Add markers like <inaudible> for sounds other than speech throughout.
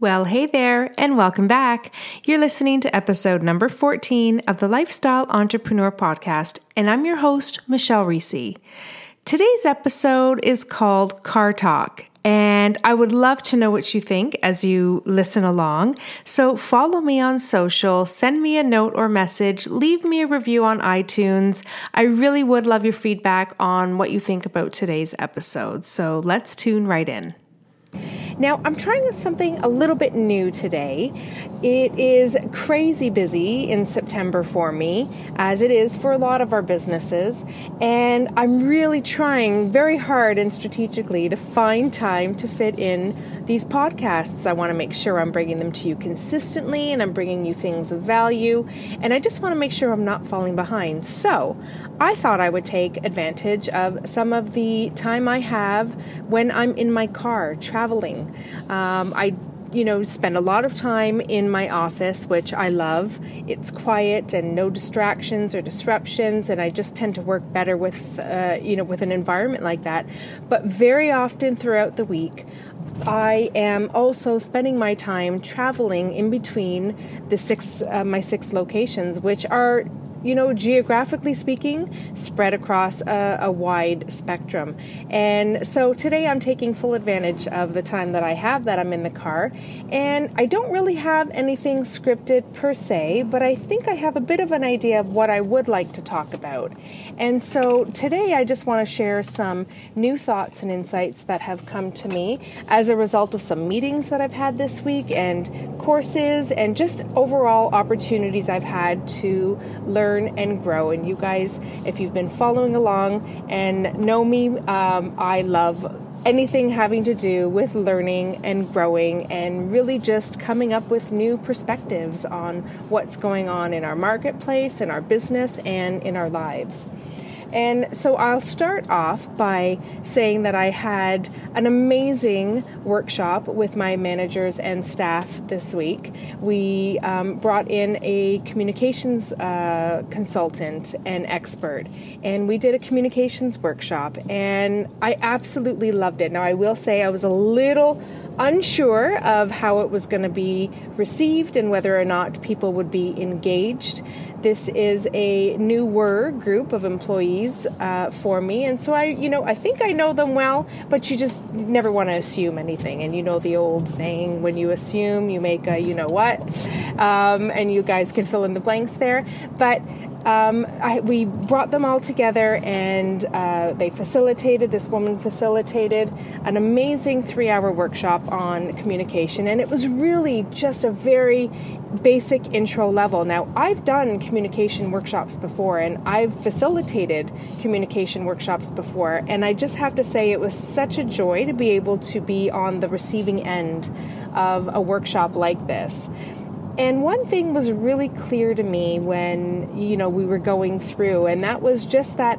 Well, hey there, and welcome back. You're listening to episode number 14 of the Lifestyle Entrepreneur Podcast, and I'm your host, Michelle Reese. Today's episode is called Car Talk, and I would love to know what you think as you listen along. So follow me on social, send me a note or message, leave me a review on iTunes. I really would love your feedback on what you think about today's episode. So let's tune right in. Now, I'm trying something a little bit new today. It is crazy busy in September for me, as it is for a lot of our businesses, and I'm really trying very hard and strategically to find time to fit in these podcasts. I want to make sure I'm bringing them to you consistently and I'm bringing you things of value. And I just want to make sure I'm not falling behind. So I thought I would take advantage of some of the time I have when I'm in my car traveling. Um, I you know, spend a lot of time in my office, which I love. It's quiet and no distractions or disruptions, and I just tend to work better with, uh, you know, with an environment like that. But very often throughout the week, I am also spending my time traveling in between the six uh, my six locations, which are you know, geographically speaking, spread across a, a, wide spectrum. And so today I'm taking full advantage of the time that I have that I'm in the car. And I don't really have anything scripted per se, but I think I have a bit of an idea of what I would like to talk about. And so today I just want to share some new thoughts and insights that have come to me as a result of some meetings that I've had this week and courses and just overall opportunities I've had to learn learn and grow. And you guys, if you've been following along and know me, um, I love anything having to do with learning and growing and really just coming up with new perspectives on what's going on in our marketplace, in our business, and in our lives. And so I'll start off by saying that I had an amazing workshop with my managers and staff this week. We um, brought in a communications uh, consultant and expert, and we did a communications workshop, and I absolutely loved it. Now, I will say I was a little unsure of how it was going to be received and whether or not people would be engaged. This is a newer group of employees uh, for me, and so I, you know, I think I know them well, but you just never want to assume anything. And you know the old saying, when you assume, you make a you know what, um, and you guys can fill in the blanks there. But um, I, we brought them all together and uh, they facilitated, this woman facilitated an amazing three hour workshop on communication. And it was really just a very basic intro level. Now, I've done communication workshops before and I've facilitated communication workshops before. And I just have to say, it was such a joy to be able to be on the receiving end of a workshop like this. And one thing was really clear to me when, you know, we were going through, and that was just that,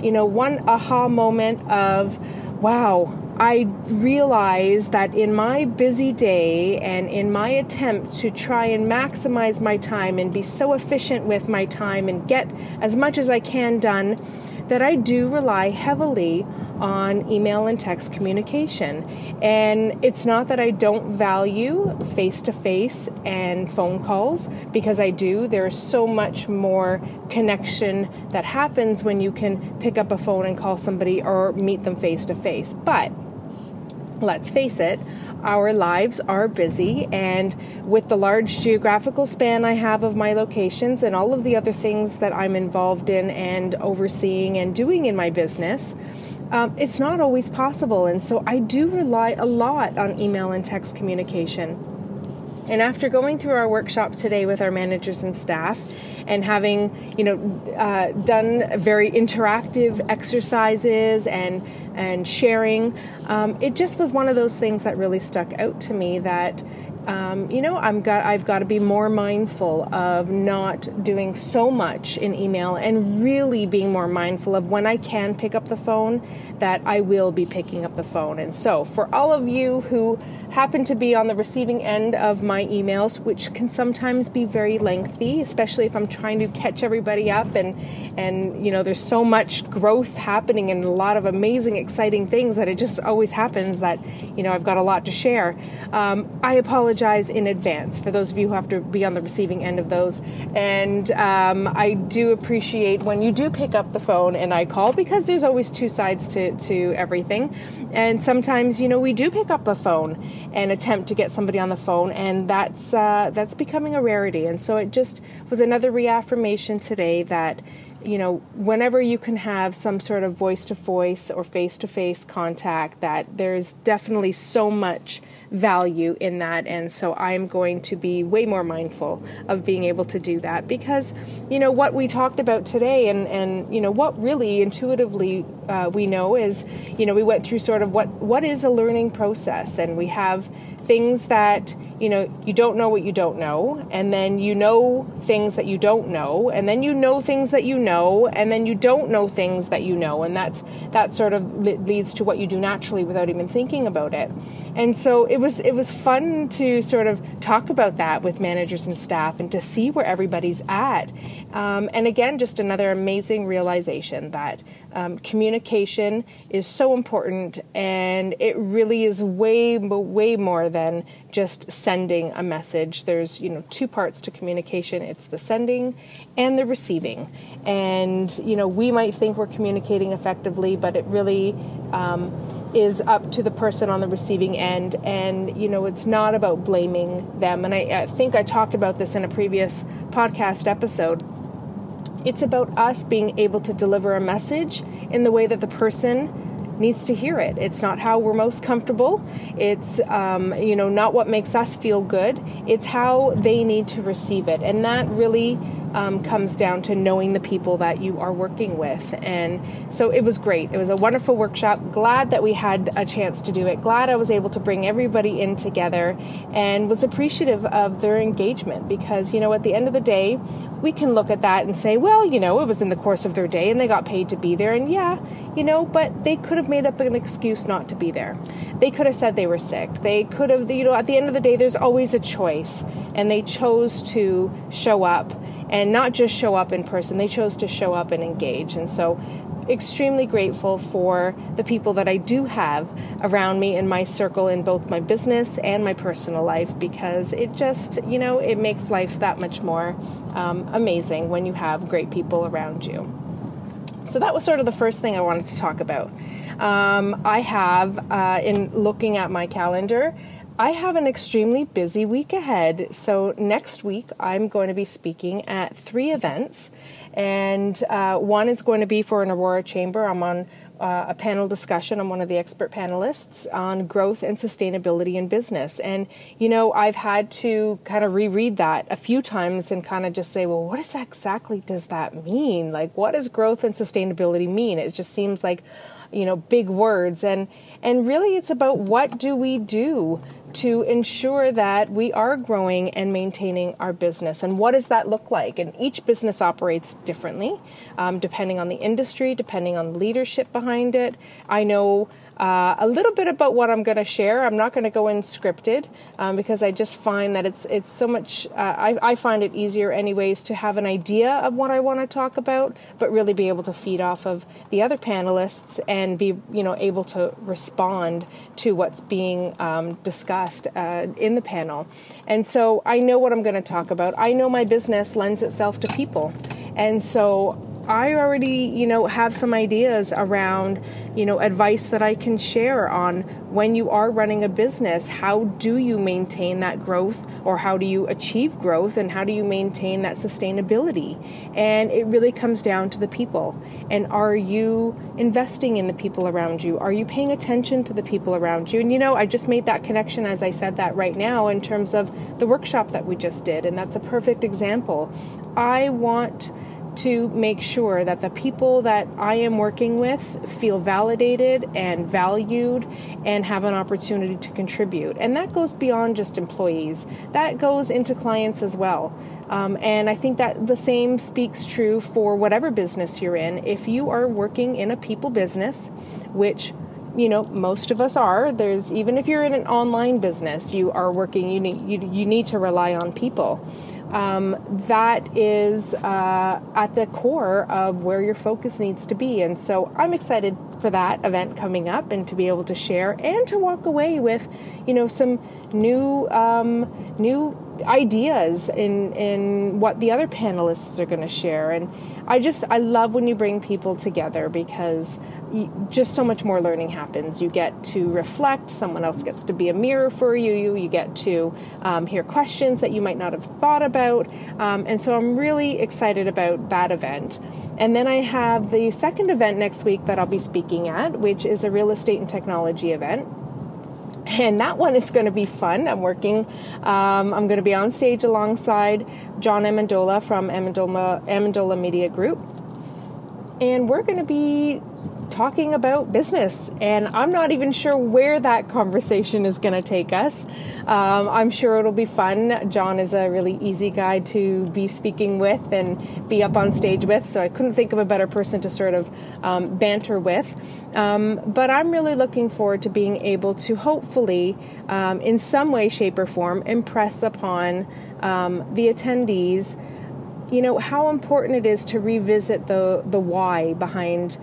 you know, one aha moment of, wow, I realized that in my busy day and in my attempt to try and maximize my time and be so efficient with my time and get as much as I can done, that I do rely heavily on email and text communication. And it's not that I don't value face to face and phone calls, because I do. There's so much more connection that happens when you can pick up a phone and call somebody or meet them face to face. But let's face it, our lives are busy, and with the large geographical span I have of my locations and all of the other things that I'm involved in and overseeing and doing in my business, um, it's not always possible. And so I do rely a lot on email and text communication. And after going through our workshop today with our managers and staff, and having you know uh, done very interactive exercises and and sharing, um, it just was one of those things that really stuck out to me that um, you know, I'm got, I've got to be more mindful of not doing so much in email and really being more mindful of when I can pick up the phone, that I will be picking up the phone. And so, for all of you who happen to be on the receiving end of my emails, which can sometimes be very lengthy, especially if I'm trying to catch everybody up and and you know there's so much growth happening and a lot of amazing, exciting things that it just always happens that you know I've got a lot to share. Um, I apologize in advance for those of you who have to be on the receiving end of those, and um, I do appreciate when you do pick up the phone and I call because there's always two sides to to everything, and sometimes you know we do pick up the phone and attempt to get somebody on the phone, and that's uh, that's becoming a rarity. And so it just was another reaffirmation today that you know, whenever you can have some sort of voice to voice or face to face contact, that there's definitely so much value in that. And so I'm going to be way more mindful of being able to do that because, you know, what we talked about today and, and you know, what really intuitively uh, we know is, you know, we went through sort of what, what is a learning process? And we have things that you know you don't know what you don't know. And then you know things that you don't know. And then you know things that you know. And then you don't know things that you know. And that's that sort of leads to what you do naturally without even thinking about it. And so it was it was fun to sort of talk about that with managers and staff and to see where everybody's at um, and again just another amazing realization that um, communication is so important, and it really is way, way more than just sending a message. There's, you know, two parts to communication. It's the sending and the receiving. And, you know, we might think we're communicating effectively, but it really um, is up to the person on the receiving end. And, you know, it's not about blaming them. And I, I think I talked about this in a previous podcast episode it's about us being able to deliver a message in the way that the person needs to hear it. It's not how we're most comfortable. It's um, you know not what makes us feel good. It's how they need to receive it, and that really um, comes down to knowing the people that you are working with. And so it was great. It was a wonderful workshop. Glad that we had a chance to do it. Glad I was able to bring everybody in together and was appreciative of their engagement because, you know, at the end of the day, we can look at that and say, well, you know, it was in the course of their day and they got paid to be there. And yeah, you know, but they could have made up an excuse not to be there. They could have said they were sick. They could have, you know, at the end of the day, there's always a choice. And they chose to show up and not just show up in person. They chose to show up and engage. And so, extremely grateful for the people that I do have around me in my circle in both my business and my personal life because it just, you know, it makes life that much more um, amazing when you have great people around you. So that was sort of the first thing I wanted to talk about. Um, I have, uh, in looking at my calendar, I have an extremely busy week ahead. So, next week, I'm going to be speaking at three events. And uh, one is going to be for an Aurora Chamber. I'm on uh, a panel discussion. I'm one of the expert panelists on growth and sustainability in business. And, you know, I've had to kind of reread that a few times and kind of just say, well, what exactly does that mean? Like, what does growth and sustainability mean? It just seems like, you know, big words. And, and really, it's about what do we do to ensure that we are growing and maintaining our business. And what does that look like? And each business operates differently, um, depending on the industry, depending on the leadership behind it. I know uh, a little bit about what I'm going to share. I'm not going to go in scripted um, because I just find that it's it's so much. Uh, I, I, find it easier, anyways, to have an idea of what I want to talk about, but really be able to feed off of the other panelists and be you know able to respond to what's being um, discussed uh, in the panel. And so I know what I'm going to talk about. I know my business lends itself to people, and so I already, you know, have some ideas around, you know, advice that I can share on when you are running a business, how do you maintain that growth or how do you achieve growth and how do you maintain that sustainability? And it really comes down to the people. And are you investing in the people around you? Are you paying attention to the people around you? And you know, I just made that connection as I said that right now in terms of the workshop that we just did, and that's a perfect example. I want to make sure that the people that I am working with feel validated and valued and have an opportunity to contribute. And that goes beyond just employees, that goes into clients as well. Um, and I think that the same speaks true for whatever business you're in. If you are working in a people business, which you know most of us are there's even if you're in an online business you are working you need you, you need to rely on people um, that is uh, at the core of where your focus needs to be. And so i'm excited for that event coming up and to be able to share and to walk away with you know some new um, new ideas in in what the other panelists are going to share and I just I love when you bring people together because just so much more learning happens. You get to reflect. Someone else gets to be a mirror for you. You, you get to um, hear questions that you might not have thought about. Um, and so I'm really excited about that event. And then I have the second event next week that I'll be speaking at, which is a real estate and technology event and that one is going to be fun. I'm working. Um, I'm going to be on stage alongside John Amendola from Amendola, Amendola Media Group, and we're going to be talking about business. And I'm not even sure where that conversation is going to take us. Um, I'm sure it'll be fun. John is a really easy guy to be speaking with and be up on stage with, so I couldn't think of a better person to sort of um, banter with. Um, but I'm really looking forward to being able to hopefully, um, in some way, shape, or form, impress upon um, the attendees you know how important it is to revisit the the why behind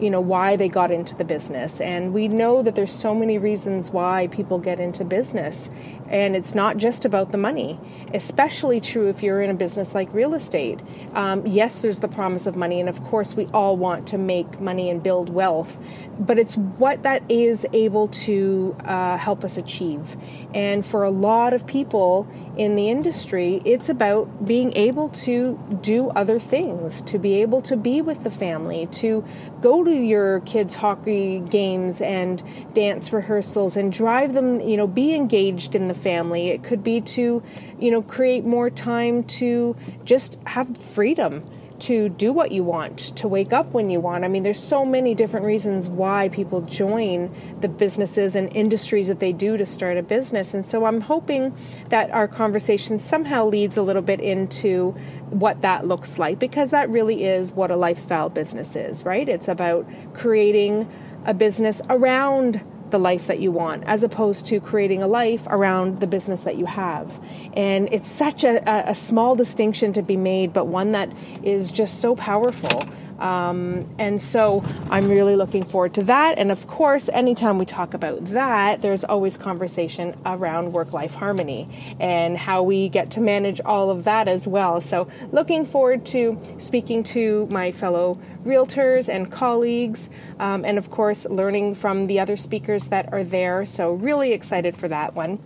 you know why they got into the business. And we know that there's so many reasons why people get into business and it's not just about the money especially true if you're in a business like real estate. Um, yes there's the promise of money and of course we all want to make money and build wealth but it's what that is able to uh, help us achieve. And for a lot of people in the industry, it's about being able to do other things, to be able to be with the family, to go to your kids' hockey games and dance rehearsals and drive them, you know, be engaged in the family. It could be to, you know, create more time to just have freedom to do what you want, to wake up when you want. I mean, there's so many different reasons why people join the businesses and industries that they do to start a business. And so I'm hoping that our conversation somehow leads a little bit into what that looks like because that really is what a lifestyle business is, right? It's about creating a business around the life that you want as opposed to creating a life around the business that you have. And it's such a, a small distinction to be made, but one that is just so powerful. Um, and so I'm really looking forward to that. And of course, anytime we talk about that, there's always conversation around work life harmony and how we get to manage all of that as well. So, looking forward to speaking to my fellow realtors and colleagues, um, and of course, learning from the other speakers that are there. So, really excited for that one.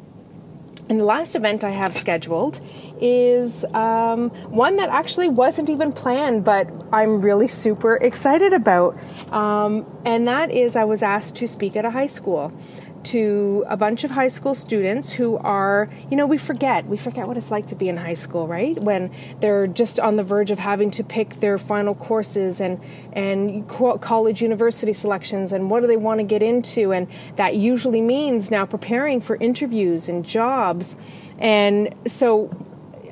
And the last event I have scheduled is um, one that actually wasn't even planned, but I'm really super excited about. Um, and that is, I was asked to speak at a high school to a bunch of high school students who are, you know, we forget, we forget what it's like to be in high school, right? When they're just on the verge of having to pick their final courses and and college university selections and what do they want to get into and that usually means now preparing for interviews and jobs. And so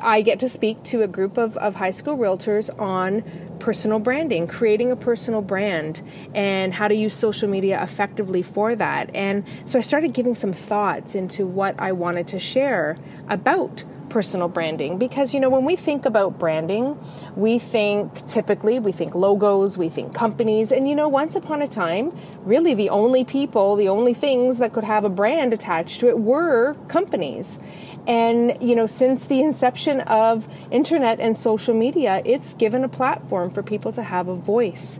I get to speak to a group of, of high school realtors on personal branding, creating a personal brand, and how to use social media effectively for that. And so I started giving some thoughts into what I wanted to share about personal branding. Because you know when we think about branding we think typically we think logos we think companies. And you know once upon a time really the only people the only things that could have a brand attached to it were companies and, you know, since the inception of internet and social media, it's given a platform for people to have a voice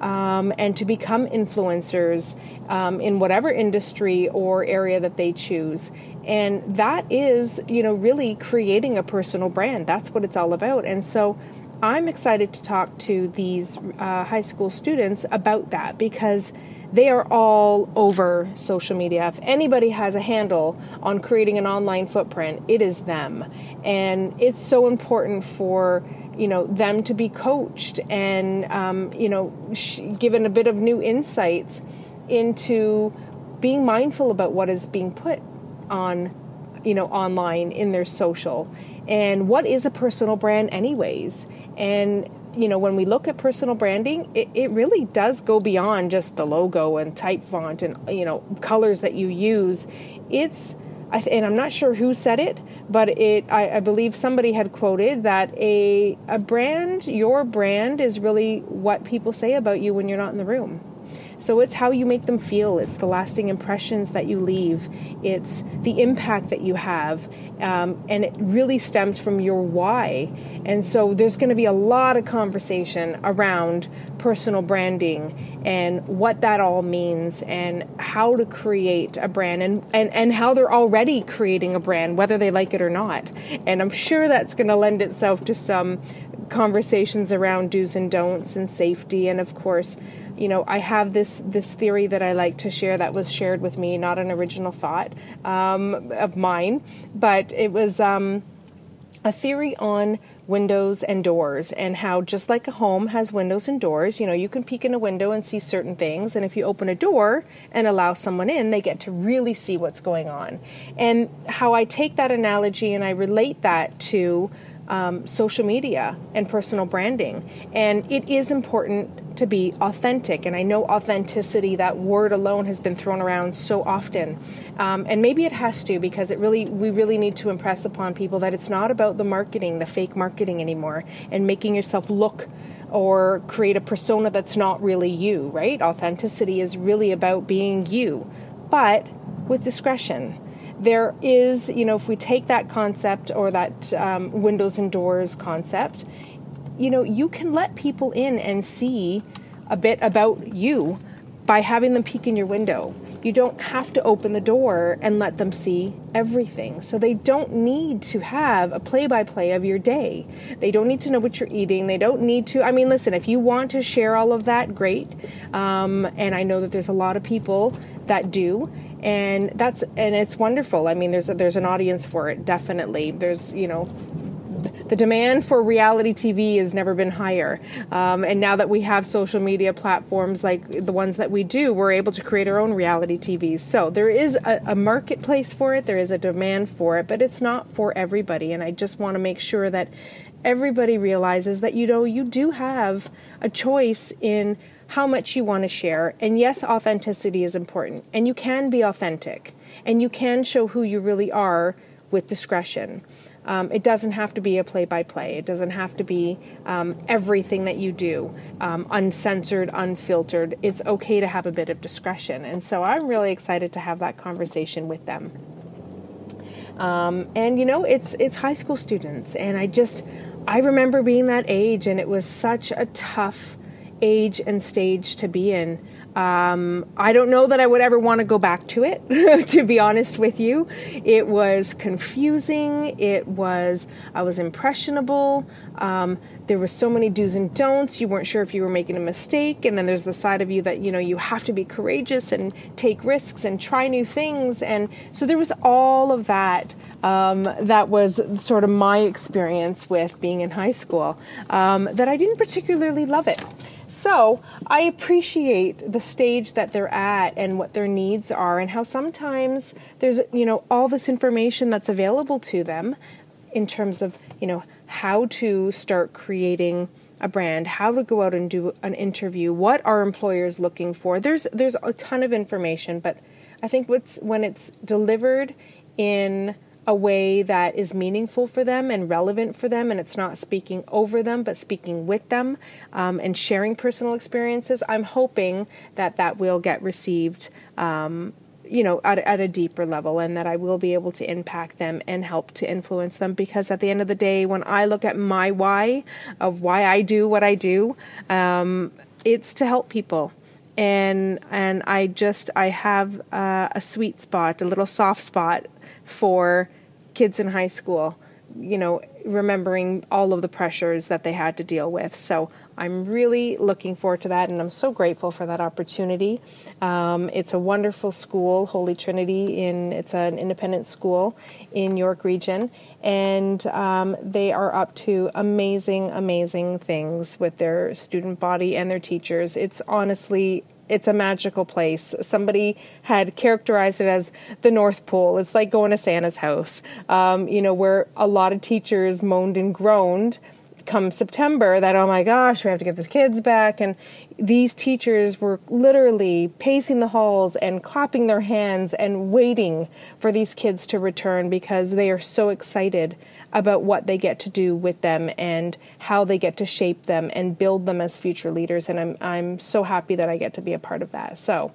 um, and to become influencers um, in whatever industry or area that they choose. And that is, you know, really creating a personal brand. That's what it's all about. And so, I'm excited to talk to these uh, high school students about that because they are all over social media. If anybody has a handle on creating an online footprint, it is them. And it's so important for you know them to be coached and um, you know sh- given a bit of new insights into being mindful about what is being put on you know online in their social and what is a personal brand anyways and you know, when we look at personal branding, it, it really does go beyond just the logo and type font and, you know, colors that you use. It's, and I'm not sure who said it, but it, I, I believe somebody had quoted that a, a brand, your brand is really what people say about you when you're not in the room. So it's how you make them feel, it's the lasting impressions that you leave, it's the impact that you have, um, and it really stems from your why. And so there's going to be a lot of conversation around personal branding and what that all means and how to create a brand and, and, and how they're already creating a brand, whether they like it or not. And I'm sure that's going to lend itself to some conversations around do's and don'ts and safety and of course you know, I have this this theory that I like to share that was shared with me, not an original thought um, of mine, but it was um, a theory on windows and doors and how just like a home has windows and doors you know you can peek in a window and see certain things and if you open a door and allow someone in they get to really see what's going on and how i take that analogy and i relate that to um, social media and personal branding. And it is important to be authentic. And I know authenticity, that word alone, has been thrown around so often. Um, and maybe it has to because it really, we really need to impress upon people that it's not about the marketing, the fake marketing anymore, and making yourself look or create a persona that's not really you, right? Authenticity is really about being you, but with discretion there is, you know, if we take that concept or that um, windows and doors concept, you know, you can let people in and see a bit about you by having them peek in your window. You don't have to open the door and let them see everything. So they don't need to have a play by play of your day. They don't need to know what you're eating. They don't need to. I mean, listen, if you want to share all of that, great. Um, and I know that there's a lot of people that do and that's and it's wonderful. I mean, there's a, there's an audience for it definitely. There's you know the demand for reality TV has never been higher. Um, and now that we have social media platforms like the ones that we do, we're able to create our own reality TVs. So there is a, a marketplace for it, there is a demand for it, but it's not for everybody. And I just want to make sure that everybody realizes that you know you do have a choice in how much you want to share. And yes, authenticity is important. And you can be authentic. And you can show who you really are with discretion. Um, it doesn't have to be a play by play. It doesn't have to be um, everything that you do, um, uncensored, unfiltered. It's okay to have a bit of discretion. And so I'm really excited to have that conversation with them. Um, and you know, it's it's high school students, and I just I remember being that age, and it was such a tough age and stage to be in. Um, I don't know that I would ever want to go back to it, <laughs> to be honest with you. It was confusing. It was, I was impressionable. Um, there were so many do's and don'ts. You weren't sure if you were making a mistake. And then there's the side of you that, you know, you have to be courageous and take risks and try new things. And so there was all of that. Um, that was sort of my experience with being in high school, um, that I didn't particularly love it. So I appreciate the stage that they're at and what their needs are, and how sometimes there's, you know, all this information that's available to them in terms of, you know, how to start creating a brand, how to go out and do an interview, what are employers looking for. There's there's a ton of information, but I think what's when it's delivered in a way that is meaningful for them and relevant for them, and it's not speaking over them, but speaking with them um, and sharing personal experiences. I'm hoping that that will get received. Um, you know, at, at a deeper level, and that I will be able to impact them and help to influence them. Because at the end of the day, when I look at my why of why I do what I do, um, it's to help people and and I just I have uh, a sweet spot, a little soft spot for kids in high school, you know, remembering all of the pressures that they had to deal with. So I'm really looking forward to that, and I'm so grateful for that opportunity. Um, it's a wonderful school, Holy Trinity. In it's an independent school in York Region, and um, they are up to amazing, amazing things with their student body and their teachers. It's honestly it's a magical place. Somebody had characterized it as the North Pole. It's like going to Santa's house, um, you know, where a lot of teachers moaned and groaned come September that, oh my gosh, we have to get the kids back. And these teachers were literally pacing the halls and clapping their hands and waiting for these kids to return because they are so excited about what they get to do with them and how they get to shape them and build them as future leaders. And I'm, I'm so happy that I get to be a part of that. So,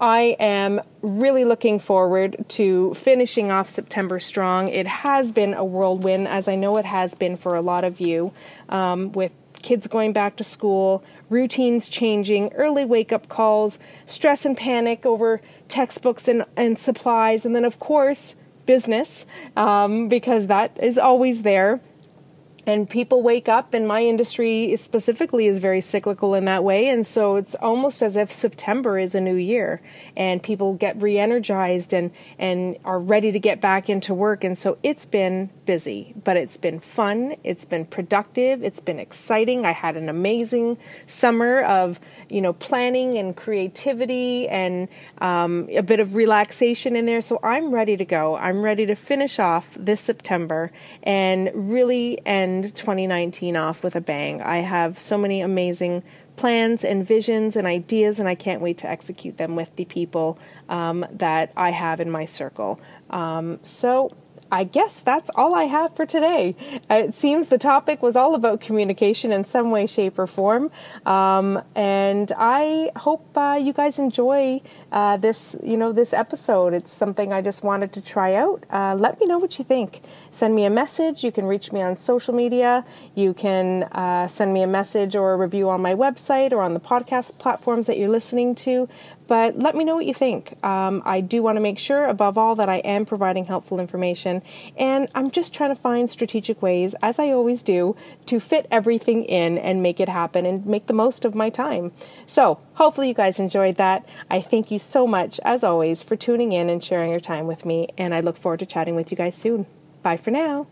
I am really looking forward to finishing off September strong. It has been a whirlwind, as I know it has been for a lot of you, um, with kids going back to school, routines changing, early wake up calls, stress and panic over textbooks and, and supplies, and then, of course, business, um, because that is always there and people wake up and my industry specifically is very cyclical in that way. And so it's almost as if september is a new year and people get re-energized and and are ready to get back into work. And so it's been busy but it's been fun. It's been productive. It's been exciting. I had an amazing summer of you know planning and creativity and um, a bit of relaxation in there. So i'm ready to go. I'm ready to finish off this september and really and end 2019 off with a bang. I have so many amazing plans and visions and ideas, and I can't wait to execute them with the people um, that I have in my circle. Um, so, I guess that's all I have for today. It seems the topic was all about communication in some way, shape, or form. Um, and I hope uh, you guys enjoy uh, this, you know, this episode. It's something I just wanted to try out. Uh, let me know what you think. Send me a message. You can reach me on social media. You can uh, send me a message or a review on my website or on the podcast platforms that you're listening to. But let me know what you think. Um, I do want to make sure, above all, that I am providing helpful information. And I'm just trying to find strategic ways, as I always do, to fit everything in and make it happen and make the most of my time. So, hopefully, you guys enjoyed that. I thank you so much, as always, for tuning in and sharing your time with me. And I look forward to chatting with you guys soon. Bye for now.